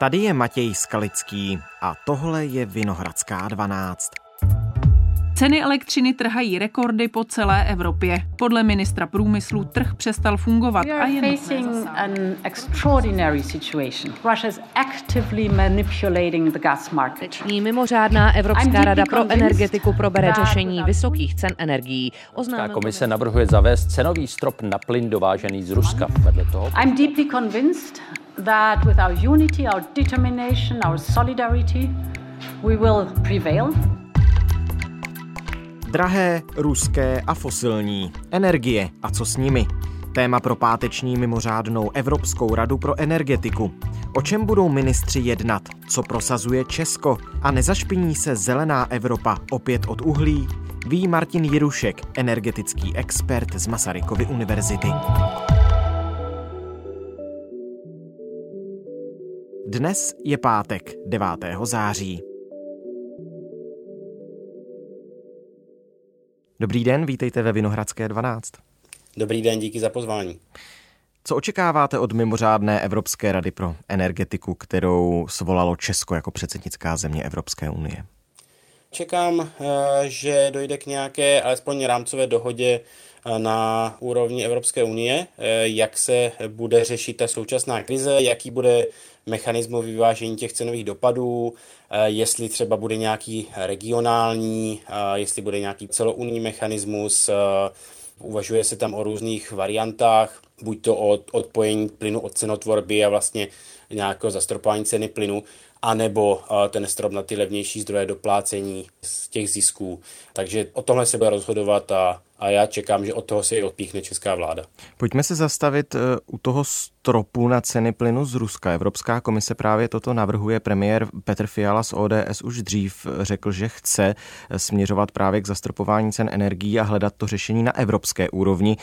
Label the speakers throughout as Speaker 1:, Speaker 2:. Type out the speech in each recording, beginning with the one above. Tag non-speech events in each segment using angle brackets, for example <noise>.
Speaker 1: Tady je Matěj Skalický a tohle je Vinohradská 12.
Speaker 2: Ceny elektřiny trhají rekordy po celé Evropě. Podle ministra průmyslu trh přestal fungovat
Speaker 3: a je facing an extraordinary situation. Russia is actively manipulating the gas market.
Speaker 4: Mimořádná Evropská rada pro energetiku probere řešení vysokých cen energií.
Speaker 5: Oznámil komise navrhuje zavést cenový strop na plyn dovážený z Ruska. Vedle toho...
Speaker 3: I'm deeply convinced that with our unity, our determination, our solidarity, we will prevail.
Speaker 1: Drahé, ruské a fosilní. Energie a co s nimi? Téma pro páteční mimořádnou Evropskou radu pro energetiku. O čem budou ministři jednat? Co prosazuje Česko? A nezašpiní se zelená Evropa opět od uhlí? Ví Martin Jirušek, energetický expert z Masarykovy univerzity. Dnes je pátek 9. září. Dobrý den, vítejte ve Vinohradské 12.
Speaker 6: Dobrý den, díky za pozvání.
Speaker 1: Co očekáváte od mimořádné Evropské rady pro energetiku, kterou svolalo Česko jako předsednická země Evropské unie?
Speaker 6: Čekám, eh, že dojde k nějaké alespoň rámcové dohodě na úrovni Evropské unie, eh, jak se bude řešit ta současná krize, jaký bude mechanismus vyvážení těch cenových dopadů, jestli třeba bude nějaký regionální, jestli bude nějaký celounní mechanismus, uvažuje se tam o různých variantách, buď to od odpojení plynu od cenotvorby a vlastně nějakého zastropování ceny plynu, anebo ten strop na ty levnější zdroje doplácení z těch zisků. Takže o tomhle se bude rozhodovat a, a já čekám, že od toho se i odpíchne česká vláda.
Speaker 1: Pojďme se zastavit e, u toho stropu na ceny plynu z Ruska. Evropská komise právě toto navrhuje. Premiér Petr Fiala z ODS už dřív řekl, že chce směřovat právě k zastropování cen energií a hledat to řešení na evropské úrovni.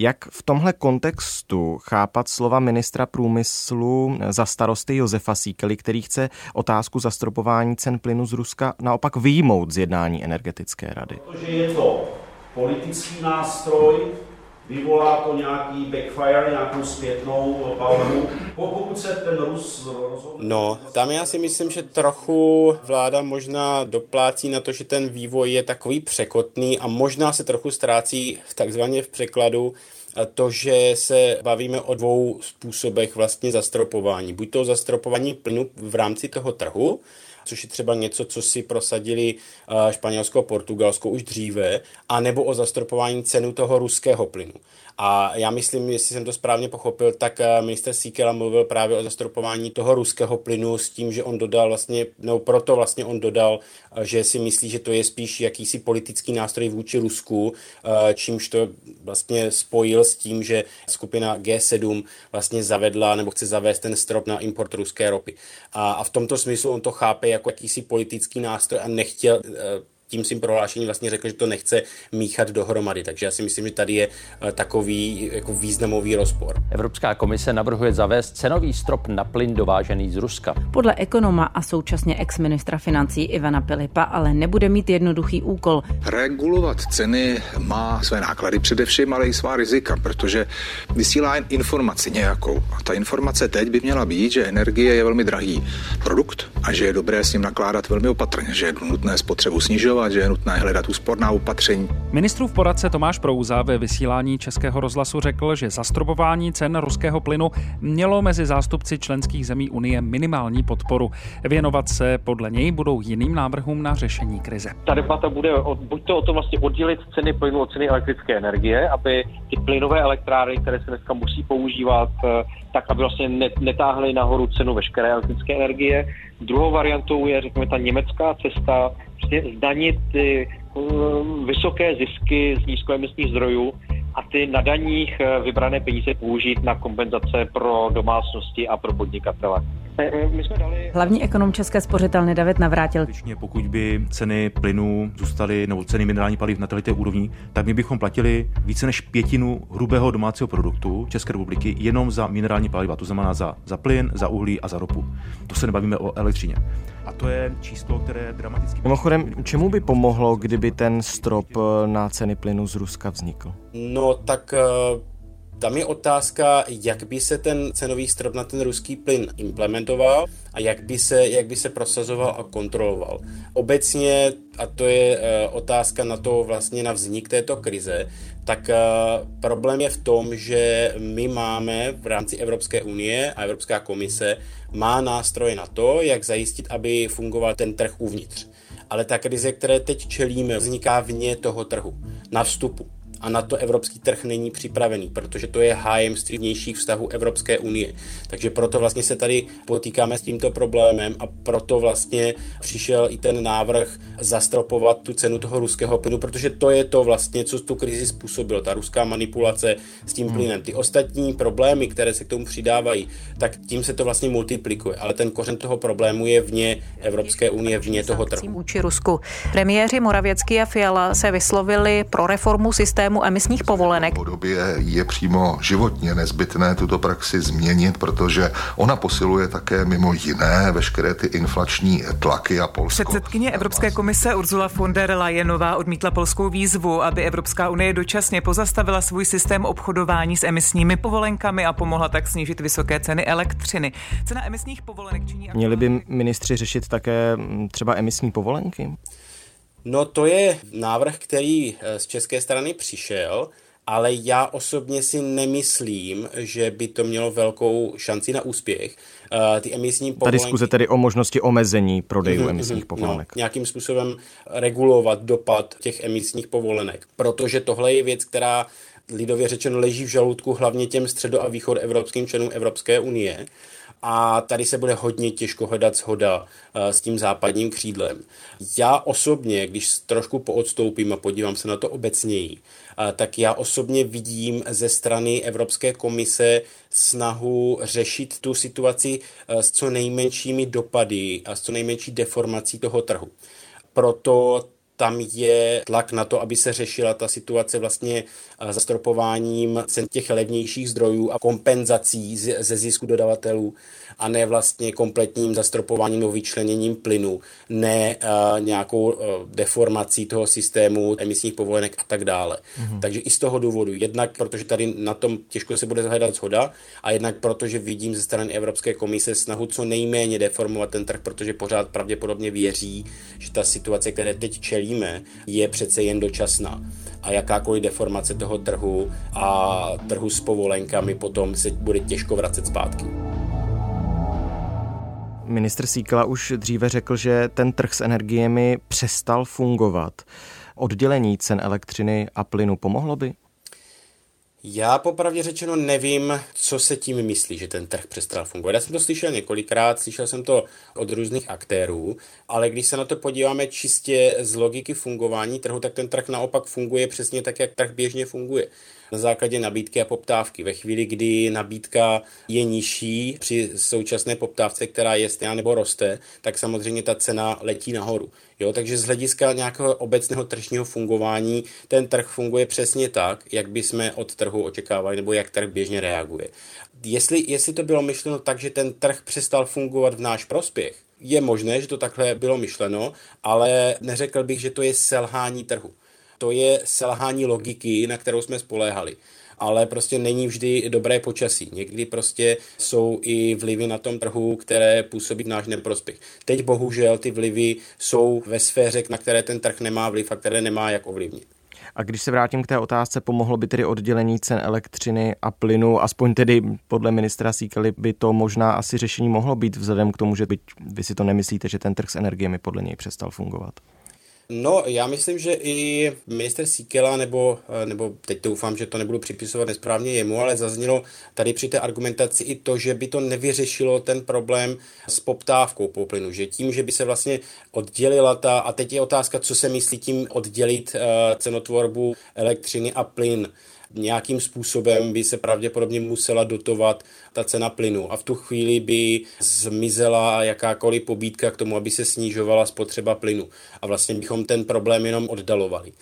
Speaker 1: Jak v tomhle kontextu chápat slova ministra průmyslu za starosty Josefa Síkely, který chce otázku zastropování cen plynu z Ruska naopak výjmout z jednání energetické rady?
Speaker 7: Protože je to politický nástroj, vyvolá to nějaký backfire, nějakou zpětnou palmu. Pokud se ten Rus rozhodne...
Speaker 6: No, tam já si myslím, že trochu vláda možná doplácí na to, že ten vývoj je takový překotný a možná se trochu ztrácí takzvaně v překladu to, že se bavíme o dvou způsobech vlastně zastropování. Buď to zastropování plynu v rámci toho trhu, což je třeba něco, co si prosadili eh, Španělsko a Portugalsko už dříve, anebo o zastropování cenu toho ruského plynu. A já myslím, jestli jsem to správně pochopil, tak eh, minister Síkela mluvil právě o zastropování toho ruského plynu s tím, že on dodal vlastně, no proto vlastně on dodal, eh, že si myslí, že to je spíš jakýsi politický nástroj vůči Rusku, čímž to vlastně spojil s tím, že skupina G7 vlastně zavedla nebo chce zavést ten strop na import ruské ropy. A, a v tomto smyslu on to chápe jako jakýsi politický nástroj a nechtěl eh, tím svým prohlášením vlastně řekl, že to nechce míchat dohromady. Takže já si myslím, že tady je eh, takový jako významový rozpor.
Speaker 5: Evropská komise navrhuje zavést cenový strop na plyn dovážený z Ruska.
Speaker 2: Podle ekonoma a současně ex-ministra financí Ivana Pilipa ale nebude mít jednoduchý úkol.
Speaker 8: Regulovat ceny má své náklady především, ale i svá rizika, protože vysílá jen informaci nějakou. A ta informace teď by měla být, že energie je velmi drahý produkt a že je dobré s ním nakládat velmi opatrně, že je nutné spotřebu snižovat že je nutné hledat úsporná opatření.
Speaker 9: Ministrův poradce Tomáš Prouza ve vysílání Českého rozhlasu řekl, že zastropování cen ruského plynu mělo mezi zástupci členských zemí Unie minimální podporu. Věnovat se podle něj budou jiným návrhům na řešení krize.
Speaker 10: Ta debata bude o, buď to o to vlastně oddělit ceny plynu od ceny elektrické energie, aby ty plynové elektrárny, které se dneska musí používat, eh, tak aby vlastně netáhly nahoru cenu veškeré elektrické energie. Druhou variantou je, řekněme, ta německá cesta, prostě zdanit ty um, vysoké zisky z nízkoemisních zdrojů a ty na daních eh, vybrané peníze použít na kompenzace pro domácnosti a pro podnikatele.
Speaker 2: My jsme dali... Hlavní ekonom České spořitelny David Navrátil.
Speaker 11: Pokud by ceny plynu zůstaly, nebo ceny minerální paliv na té úrovni, tak my bychom platili více než pětinu hrubého domácího produktu České republiky jenom za minerální paliva, to znamená za, za plyn, za uhlí a za ropu. To se nebavíme o elektřině. A to je číslo, které dramaticky...
Speaker 1: Mimochodem, čemu by pomohlo, kdyby ten strop na ceny plynu z Ruska vznikl?
Speaker 6: No tak Tam je otázka, jak by se ten cenový strop na ten ruský plyn implementoval a jak by se, jak by se prosazoval a kontroloval. Obecně, a to je uh, otázka na to vlastně na vznik této krize, tak uh, problém je v tom, že my máme v rámci Evropské unie a Evropská komise má nástroje na to, jak zajistit, aby fungoval ten trh uvnitř. Ale ta krize, které teď čelíme, vzniká vně toho trhu, na vstupu a na to evropský trh není připravený, protože to je hájem vnějších vztahů Evropské unie. Takže proto vlastně se tady potýkáme s tímto problémem a proto vlastně přišel i ten návrh zastropovat tu cenu toho ruského plynu, protože to je to vlastně, co tu krizi způsobilo, ta ruská manipulace s tím hmm. plynem. Ty ostatní problémy, které se k tomu přidávají, tak tím se to vlastně multiplikuje, ale ten kořen toho problému je vně Evropské unie, vně toho trhu.
Speaker 12: Vůči Rusku. Premiéři Moravěcký a Fiala se vyslovili pro reformu systému systému emisních povolenek.
Speaker 13: V podobě je přímo životně nezbytné tuto praxi změnit, protože ona posiluje také mimo jiné veškeré ty inflační tlaky a Polsko.
Speaker 14: Předsedkyně Evropské komise Ursula von der Leyenová odmítla polskou výzvu, aby Evropská unie dočasně pozastavila svůj systém obchodování s emisními povolenkami a pomohla tak snížit vysoké ceny elektřiny. Cena emisních povolenek činí...
Speaker 1: Měli by ministři řešit také třeba emisní povolenky?
Speaker 6: No to je návrh, který eh, z české strany přišel, ale já osobně si nemyslím, že by to mělo velkou šanci na úspěch. Uh, ty emisní
Speaker 1: povolenky... Ta diskuze tedy o možnosti omezení prodejů mm-hmm, emisních no, povolenek.
Speaker 6: No, nějakým způsobem regulovat dopad těch emisních povolenek, protože tohle je věc, která lidově řečeno leží v žaludku hlavně těm středo- a východoevropským členům Evropské unie a tady se bude hodně těžko hledat shoda eh, s tím západním křídlem. Já osobně, když trošku poodstoupím a podívám se na to obecněji, eh, tak já osobně vidím ze strany Evropské komise snahu řešit tu situaci eh, s co nejmenšími dopady a s co nejmenší deformací toho trhu. Proto tam je tlak na to, aby se řešila ta situace vlastně zastropováním cen těch levnějších zdrojů a kompenzací ze zisku dodavatelů a ne vlastně kompletním zastropováním nebo vyčleněním plynu, ne uh, nějakou uh, deformací toho systému emisních povolenek a tak dále. Mm-hmm. Takže i z toho důvodu, jednak protože tady na tom těžko se bude zahledat shoda a jednak protože vidím ze strany Evropské komise snahu co nejméně deformovat ten trh, protože pořád pravděpodobně věří, že ta situace, které teď čelíme, je přece jen dočasná a jakákoliv deformace toho trhu a trhu s povolenkami potom se bude těžko vracet zpátky.
Speaker 1: Ministr Síkla už dříve řekl, že ten trh s energiemi přestal fungovat. Oddělení cen elektřiny a plynu pomohlo by?
Speaker 6: Já popravdě řečeno nevím, co se tím myslí, že ten trh přestal fungovat. Já jsem to slyšel několikrát, slyšel jsem to od různých aktérů, ale když se na to podíváme čistě z logiky fungování trhu, tak ten trh naopak funguje přesně tak, jak trh běžně funguje na základě nabídky a poptávky. Ve chvíli, kdy nabídka je nižší při současné poptávce, která je stejná nebo roste, tak samozřejmě ta cena letí nahoru. Jo, takže z hlediska nějakého obecného tržního fungování ten trh funguje přesně tak, jak bychom od trhu očekávali, nebo jak trh běžně reaguje. Jestli, jestli to bylo myšleno tak, že ten trh přestal fungovat v náš prospěch, je možné, že to takhle bylo myšleno, ale neřekl bych, že to je selhání trhu to je selhání logiky, na kterou jsme spoléhali ale prostě není vždy dobré počasí. Někdy prostě jsou i vlivy na tom trhu, které působí náš neprospěch. Teď bohužel ty vlivy jsou ve sféře, na které ten trh nemá vliv a které nemá jak ovlivnit.
Speaker 1: A když se vrátím k té otázce, pomohlo by tedy oddělení cen elektřiny a plynu, aspoň tedy podle ministra Síkely by to možná asi řešení mohlo být vzhledem k tomu, že byť vy si to nemyslíte, že ten trh s energiemi podle něj přestal fungovat.
Speaker 6: No, já myslím, že i minister Síkela, nebo, nebo teď doufám, že to nebudu připisovat nesprávně jemu, ale zaznělo tady při té argumentaci i to, že by to nevyřešilo ten problém s poptávkou po plynu, že tím, že by se vlastně oddělila ta, a teď je otázka, co se myslí tím oddělit uh, cenotvorbu elektřiny a plyn nějakým způsobem by se pravděpodobně musela dotovat ta cena plynu a v tu chvíli by zmizela jakákoliv pobídka k tomu, aby se snižovala spotřeba plynu a vlastně bychom ten problém jenom oddalovali.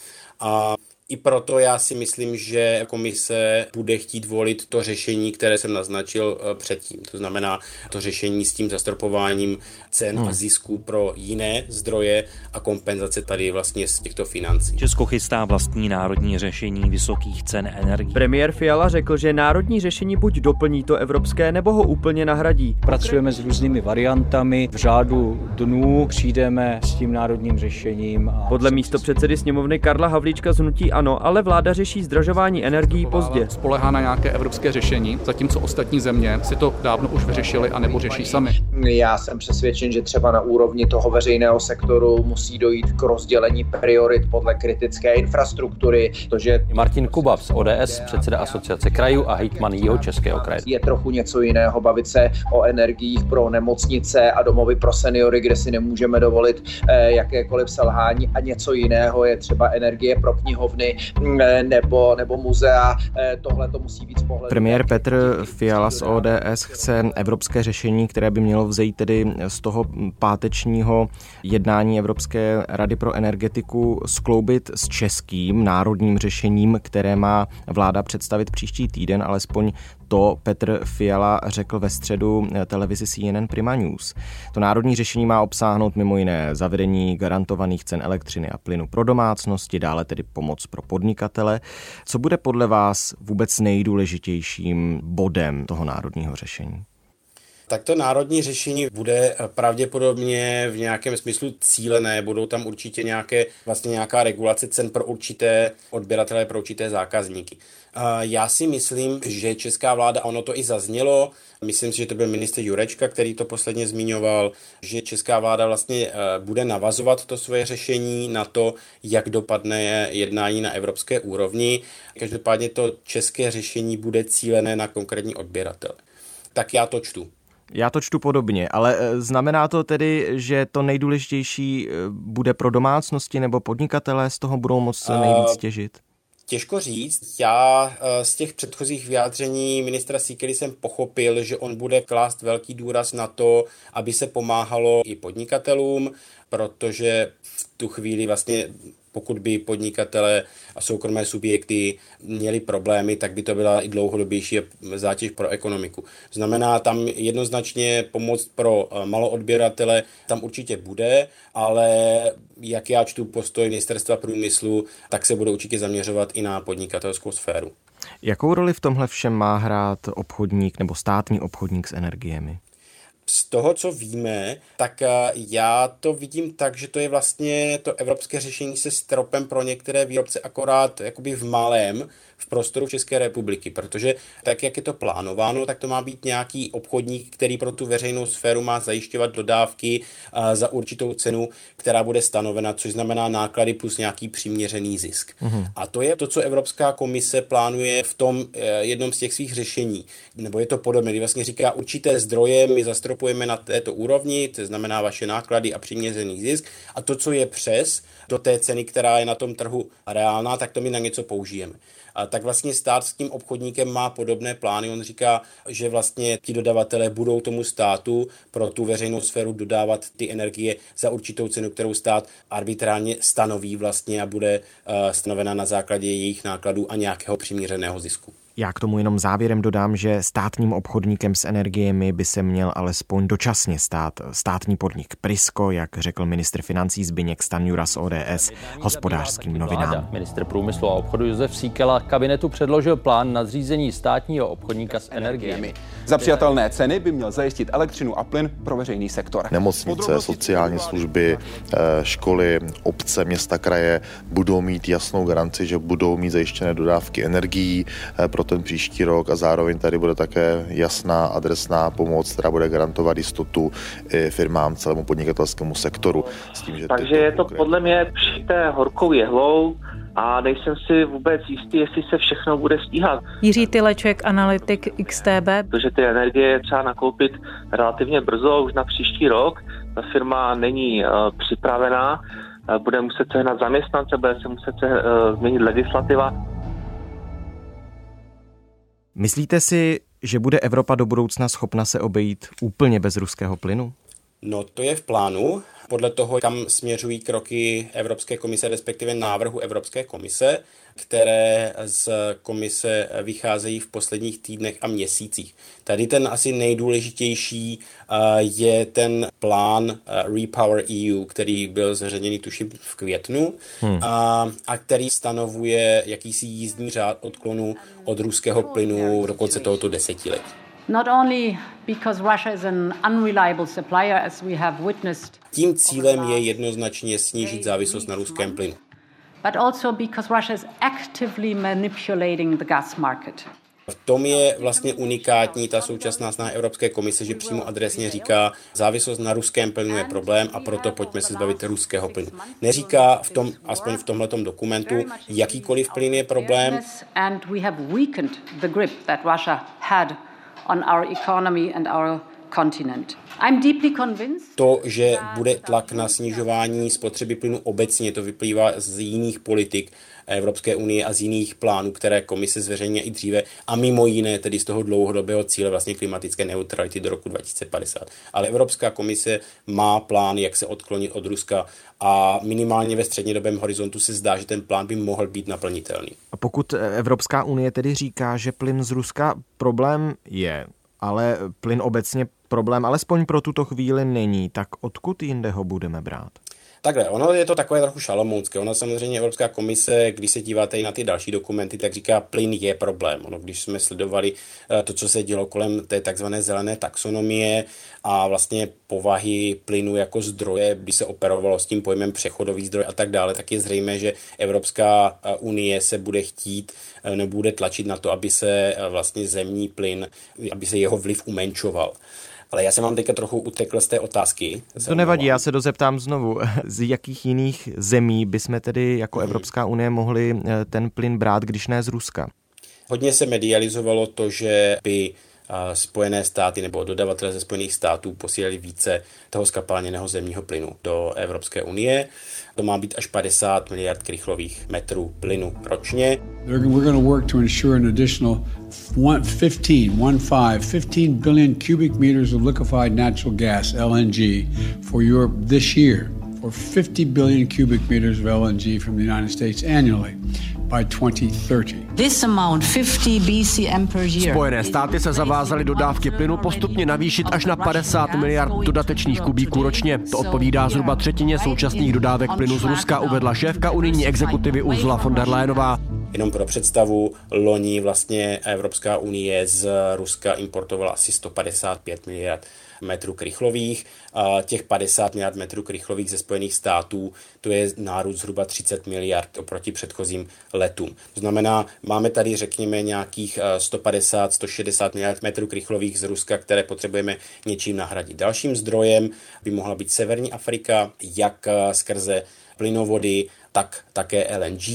Speaker 6: A I proto já si myslím, že komise bude chtít volit to řešení, které jsem naznačil eh, předtím. To znamená to řešení s tím zastropováním cen hmm. a zisků pro jiné zdroje a kompenzace tady vlastně z těchto financí.
Speaker 15: Česko chystá vlastní národní řešení vysokých cen energií.
Speaker 16: Premiér Fiala řekl, že národní řešení buď doplní to evropské, nebo ho úplně nahradí.
Speaker 17: Pracujeme s různými variantami. V řádu dnů přijdeme s tím národním řešením.
Speaker 16: A... Podle místo předsedy sněmovny Karla Havlíčka z Hnutí Ano, ale vláda řeší zdražování energií pozdě.
Speaker 18: Spolehá na nějaké evropské řešení, zatímco ostatní země si to dávno už vyřešili a nebo řeší sami.
Speaker 19: Já jsem přesvědčen, že třeba na úrovni toho veřejného sektoru musí dojít k rozdělení priorit podle kritické infrastruktury. To, že
Speaker 5: Martin Kubav z ODS, předseda asociace krajů a hejtman jeho českého kraje.
Speaker 19: Je trochu něco jiného bavit se o energiích pro nemocnice a domovy pro seniory, kde si nemůžeme dovolit eh, jakékoliv selhání a něco jiného je třeba energie pro knihovny mm, eh, nebo, nebo muzea. Eh, tohle to musí být z pohledu.
Speaker 1: Premiér Petr Fiala z ODS chce evropské řešení, které by mělo vzejít tedy z toho pátečního jednání Evropské rady pro energetiku skloubit s českým národním řešením, které má vláda představit příští týden, alespoň to Petr Fiala řekl ve středu televizi CNN Prima News. To národní řešení má obsáhnout mimo jiné zavedení garantovaných cen elektřiny a plynu pro domácnosti, dále tedy pomoc pro podnikatele. Co bude podle vás vůbec nejdůležitějším bodem toho národního řešení?
Speaker 6: Tak to národní řešení bude pravděpodobně v nějakém smyslu cílené, budou tam určitě nějaké, vlastně nějaká regulace cen pro určité odběratele, pro určité zákazníky. Já si myslím, že česká vláda, ono to i zaznělo, myslím si, že to byl minister Jurečka, který to posledně zmiňoval, že česká vláda vlastně eh, bude navazovat to svoje řešení na to, jak dopadne jednání na evropské úrovni. Každopádně to české řešení bude cílené na konkrétní odběratele. Tak já to čtu.
Speaker 1: Já to čtu podobně, ale eh, znamená to tedy, že to nejdůležitější eh, bude pro domácnosti nebo podnikatele z toho budou moc nejvíc těžit?
Speaker 6: Těžko říct. Já eh, z těch předchozích vyjádření ministra Síkely jsem pochopil, že on bude klást velký důraz na to, aby se pomáhalo i podnikatelům, protože v tu chvíli vlastně pokud by podnikatele a soukromé subjekty měli problémy, tak by to byla i dlouhodobější zátěž pro ekonomiku. Znamená tam jednoznačně pomoc pro eh, maloodběratele, tam určitě bude, ale jak já čtu postoj ministerstva průmyslu, tak se budou určitě zaměřovat i na podnikatelskou sféru.
Speaker 1: Jakou roli v tomhle všem má hrát obchodník nebo státní obchodník s energiemi?
Speaker 6: Z toho, co víme, tak eh, já to vidím tak, že to je vlastně to evropské řešení se stropem pro některé výrobce akorát jakoby v malém, v prostoru České republiky, protože tak, jak je to plánováno, tak to má být nějaký obchodník, který pro tu veřejnou sféru má zajišťovat dodávky za určitou cenu, která bude stanovena, což znamená náklady plus nějaký přiměřený zisk. Mm-hmm. A to je to, co Evropská komise plánuje v tom e, jednom z těch svých řešení. Nebo je to podobné, kdy vlastně říká, určité zdroje my zastropujeme na této úrovni, to znamená vaše náklady a přiměřený zisk, a to, co je přes do té ceny, která je na tom trhu reálná, tak to my na něco použijeme a tak vlastně stát s tím obchodníkem má podobné plány. On říká, že vlastně ti dodavatelé budou tomu státu pro tu veřejnou sféru dodávat ty energie za určitou cenu, kterou stát arbitrálně stanoví vlastně a bude uh, stanovena na základě jejich nákladů a nějakého přiměřeného zisku.
Speaker 1: Já k tomu jenom závěrem dodám, že státním obchodníkem s energiemi by se měl alespoň dočasně stát státní podnik Prisko, jak řekl ministr financí Zbyněk Stanjura z ODS hospodářským novinám.
Speaker 5: Ministr průmyslu a obchodu Josef Síkela kabinetu předložil plán na zřízení státního obchodníka s energiemi.
Speaker 20: Za přijatelné ceny by měl zajistit elektřinu a plyn pro veřejný sektor.
Speaker 21: Nemocnice, sociální služby, eh, školy, obce, města, kraje budou mít jasnou garanci, že budou mít zajištěné dodávky energií eh, pro ten příští rok a zároveň tady bude také jasná adresná pomoc, která bude garantovat jistotu firmám, celému podnikatelskému sektoru.
Speaker 10: S tím, že Takže je to podle mě přijité horkou jehlou, a nejsem si vůbec jistý, jestli se všechno bude stíhat.
Speaker 12: Jiří Tyleček, analytik XTB.
Speaker 10: Protože ty energie je třeba nakoupit relativně brzo, už na příští rok. Ta firma není uh, připravená, uh, bude muset sehnat zaměstnance, bude se muset se, uh, změnit legislativa.
Speaker 1: Myslíte si, že bude Evropa do budoucna schopna se obejít úplně bez ruského plynu?
Speaker 6: No to je v plánu. Podle toho, kam směřují kroky Evropské komise, respektive návrhu Evropské komise, které z komise vycházejí v posledních týdnech a měsících. Tady ten asi nejdůležitější je ten plán Repower EU, který byl zveřejněný tuším v květnu hmm. a, a který stanovuje jakýsi jízdní řád odklonu od ruského plynu do konce tohoto desetiletí. Not only because Russia is an unreliable supplier, as we have witnessed. Tím cílem je jednoznačně snížit závislost na ruském plynu. But also because Russia is actively manipulating the gas market. V tom je vlastně unikátní ta současná snaha Evropské komise, že přímo adresně říká, závislost na ruském plynu je problém a proto pojďme se zbavit ruského plynu. Neříká v tom, aspoň v tomhle dokumentu, jakýkoliv plyn je problém. And we have weakened the grip that Russia had on our economy and our to, že bude tlak na snižování spotřeby plynu obecně, to vyplývá z jiných politik Evropské unie a z jiných plánů, které komise zveřejně i dříve a mimo jiné tedy z toho dlouhodobého cíle vlastně klimatické neutrality do roku 2050. Ale Evropská komise má plán, jak se odklonit od Ruska a minimálně ve střednědobém horizontu se zdá, že ten plán by mohl být naplnitelný.
Speaker 1: A pokud Evropská unie tedy říká, že plyn z Ruska problém je, ale plyn obecně problém alespoň pro tuto chvíli není, tak odkud jinde ho budeme brát?
Speaker 6: Takhle, ono je to takové trochu šalomounské. Ono samozřejmě Evropská komise, když se díváte i na ty další dokumenty, tak říká, plyn je problém. Ono, když jsme sledovali eh, to, co se dělo kolem té takzvané zelené taxonomie a vlastně povahy plynu jako zdroje, by se operovalo s tím pojmem přechodový zdroj a tak dále, tak je zřejmé, že Evropská eh, unie se bude chtít, eh, nebude tlačit na to, aby se vlastně zemní plyn, aby se jeho vliv umenčoval. Ale já jsem vám teďka trochu utekl z té otázky.
Speaker 1: To nevadí, já se dozeptám znovu. <laughs> Z jakých jiných zemí bychom tedy jako mhm. Evropská unie mohli eh, ten plyn brát, když ne z Ruska?
Speaker 6: Hodně se medializovalo to, že by Spojené státy nebo dodavatelé ze Spojených států posílali více toho skapalněného zemního plynu do Evropské unie. To má být až 50 miliard krychlových metrů plynu ročně. We're going to work to ensure an additional 15, 15, 15 billion cubic meters of liquefied natural gas, LNG, for Europe this year, or 50 billion cubic meters of LNG from the United States annually by 2030. This amount, 50 BCM per year. Spojené státy se zavázaly dodávky plynu postupně navýšit až na 50 miliard dodatečných kubíků ročně. To odpovídá zhruba třetině současných dodávek plynu z Ruska, uvedla šéfka unijní exekutivy Ursula von der Leyenová. Jenom pro představu, loni vlastně Evropská unie z Ruska importovala asi 155 miliard metrů krychlových. A těch 50 miliard metrů krychlových ze Spojených států, to je nárůst zhruba 30 miliard oproti předchozím letům. To znamená, máme tady, řekněme, nějakých 150-160 miliard metrů krychlových z Ruska, které potřebujeme něčím nahradit. Dalším zdrojem by mohla být Severní Afrika, jak skrze plynovody, tak také LNG.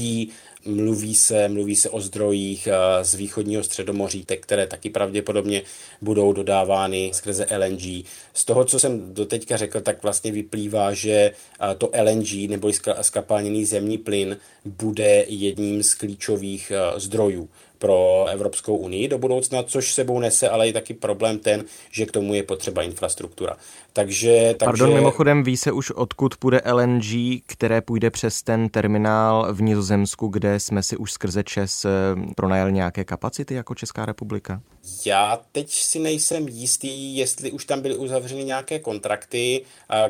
Speaker 6: Mluví se, mluví se o zdrojích eh, z východního středomoří, které taky pravděpodobně budou dodávány skrze LNG. Z toho, co jsem doteďka řekl, tak vlastně vyplývá, že eh, to LNG nebo skapalněný zemní plyn bude jedním z klíčových eh, zdrojů pro Evropskou unii do budoucna, což sebou nese ale i taky problém ten, že k tomu je potřeba infrastruktura. Takže, takže...
Speaker 1: Pardon, mimochodem ví se už odkud půjde LNG, které půjde přes ten terminál v Nizozemsku, kde jsme si už skrze ČES eh, pronajali nějaké kapacity jako Česká republika?
Speaker 6: Já teď si nejsem jistý, jestli už tam byly uzavřeny nějaké kontrakty.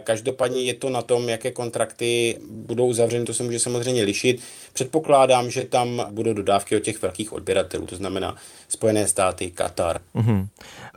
Speaker 6: Každopádně je to na tom, jaké kontrakty budou uzavřeny, to se může samozřejmě lišit. Předpokládám, že tam budou dodávky od těch velkých odběratelů, to znamená Spojené státy, Katar. Mm-hmm.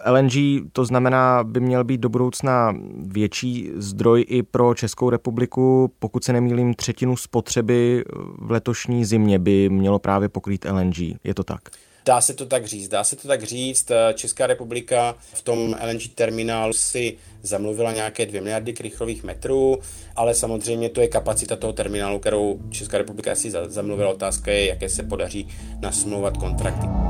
Speaker 1: LNG to znamená, by měl být do budoucna větší zdroj i pro Českou republiku. Pokud se nemýlím, třetinu spotřeby v letošní zimě by mělo právě pokrýt LNG. Je to tak?
Speaker 6: Dá se to tak říct. Dá se to tak říct. Česká republika v tom LNG terminálu si zamluvila nějaké 2 miliardy krychlových metrů, ale samozřejmě to je kapacita toho terminálu, kterou Česká republika si zamluvila. Otázka je, jaké se podaří nasmluvat kontrakty.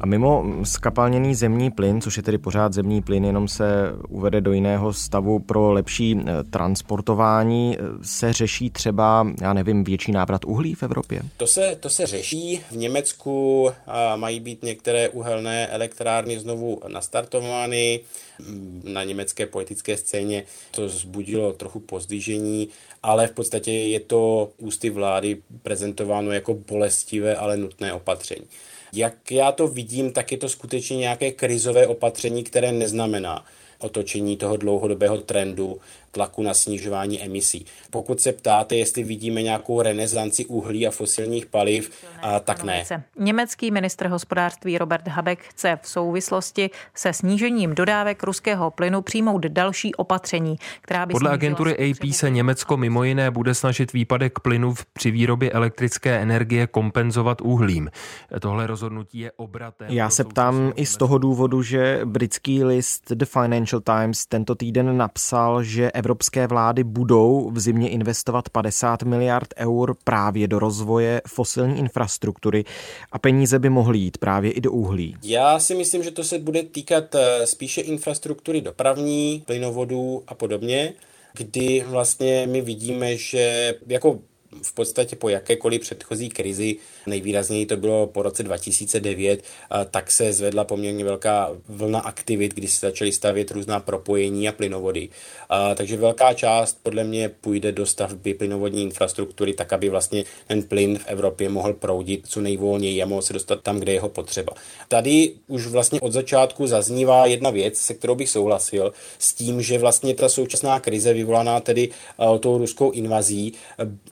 Speaker 1: A mimo skapalněný zemní plyn, což je tedy pořád zemní plyn, jenom se uvede do jiného stavu pro lepší eh, transportování, eh, se řeší třeba, já nevím, větší návrat uhlí v Evropě?
Speaker 6: To se, to se řeší. V Německu mají být některé uhelné elektrárny znovu nastartovány. Mm, na německé politické scéně to zbudilo trochu pozdvižení, ale v podstatě je to ústy vlády prezentováno jako bolestivé, ale nutné opatření. Jak já to vidím, tak je to skutečně nějaké krizové opatření, které neznamená otočení toho dlouhodobého trendu tlaku na snižování emisí. Pokud se ptáte, jestli vidíme nějakou renesanci uhlí a fosilních paliv, a tak ne.
Speaker 12: Německý ministr hospodářství Robert Habeck chce v souvislosti se snížením dodávek ruského plynu přijmout další opatření, která by
Speaker 22: Podle agentury AP se Německo mimo jiné bude snažit výpadek plynu při výrobě elektrické energie kompenzovat uhlím. Tohle rozhodnutí je obratem.
Speaker 1: Já se ptám i z toho důvodu, že britský list The Financial Times tento týden napsal, že evropské vlády budou v zimě investovat 50 miliard eur právě do rozvoje fosilní infrastruktury a peníze by mohly jít právě i do uhlí.
Speaker 6: Já si myslím, že to se bude týkat eh, spíše infrastruktury dopravní, plynovodů a podobně, kdy vlastně my vidíme, že jako v podstatě po jakékoliv předchozí krizi, nejvýrazněji to bylo po roce 2009, tak se zvedla poměrně velká vlna aktivit, kdy se začaly stavět různá propojení a plynovody. Takže velká část podle mě půjde do stavby plynovodní infrastruktury, tak aby vlastně ten plyn v Evropě mohl proudit co nejvolněji a mohl se dostat tam, kde je ho potřeba. Tady už vlastně od začátku zaznívá jedna věc, se kterou bych souhlasil, s tím, že vlastně ta současná krize vyvolaná tedy tou ruskou invazí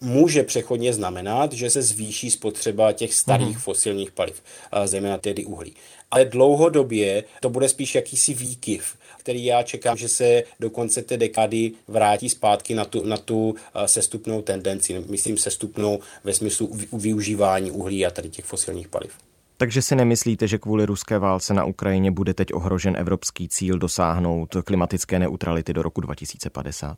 Speaker 6: může přechodně znamenat, že se zvýší spotřeba těch starých mm-hmm. fosilních paliv, zejména tedy uhlí. Ale dlouhodobě to bude spíš jakýsi výkyv, který já čekám, že se do konce té dekády vrátí zpátky na tu, na tu sestupnou tendenci, myslím sestupnou ve smyslu využívání uhlí a tady těch fosilních paliv.
Speaker 1: Takže si nemyslíte, že kvůli ruské válce na Ukrajině bude teď ohrožen evropský cíl dosáhnout klimatické neutrality do roku 2050?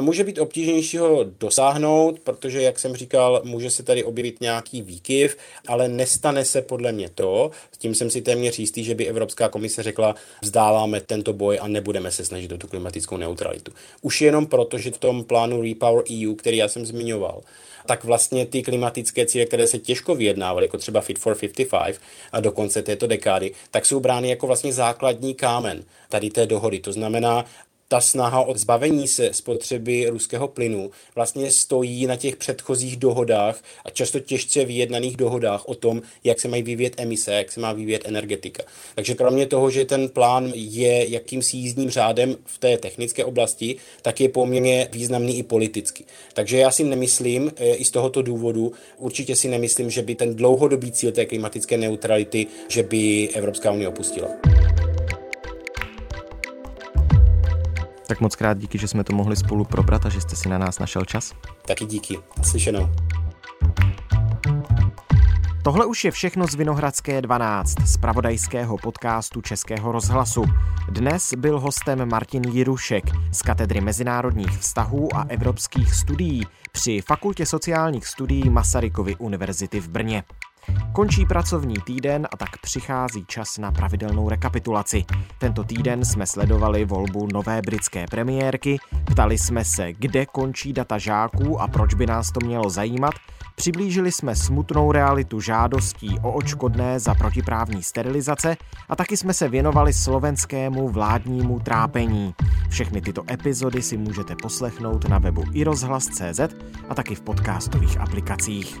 Speaker 6: Může být obtížnější ho dosáhnout, protože, jak jsem říkal, může se tady objevit nějaký výkyv, ale nestane se podle mě to, s tím jsem si téměř jistý, že by Evropská komise řekla, vzdáváme tento boj a nebudeme se snažit o tu klimatickou neutralitu. Už jenom proto, že v tom plánu Repower EU, který já jsem zmiňoval, tak vlastně ty klimatické cíle, které se těžko vyjednávaly, jako třeba Fit for 55 a do konce této dekády, tak jsou brány jako vlastně základní kámen tady té dohody. To znamená, ta snaha o zbavení se spotřeby ruského plynu vlastně stojí na těch předchozích dohodách a často těžce vyjednaných dohodách o tom, jak se mají vyvíjet emise, jak se má vyvíjet energetika. Takže kromě toho, že ten plán je jakýmsi jízdním řádem v té technické oblasti, tak je poměrně významný i politicky. Takže já si nemyslím, e, i z tohoto důvodu, určitě si nemyslím, že by ten dlouhodobý cíl té klimatické neutrality, že by Evropská unie opustila.
Speaker 1: Tak moc krát díky, že jsme to mohli spolu probrat a že jste si na nás našel čas.
Speaker 6: Taky díky. Slyšenou.
Speaker 1: Tohle už je všechno z Vinohradské 12, z pravodajského podcastu Českého rozhlasu. Dnes byl hostem Martin Jirušek z katedry mezinárodních vztahů a evropských studií při Fakultě sociálních studií Masarykovy univerzity v Brně. Končí pracovní týden a tak přichází čas na pravidelnou rekapitulaci. Tento týden jsme sledovali volbu nové britské premiérky, ptali jsme se, kde končí data žáků a proč by nás to mělo zajímat, Přiblížili jsme smutnou realitu žádostí o očkodné za protiprávní sterilizace a taky jsme se věnovali slovenskému vládnímu trápení. Všechny tyto epizody si můžete poslechnout na webu iRozhlas.cz a taky v podcastových aplikacích.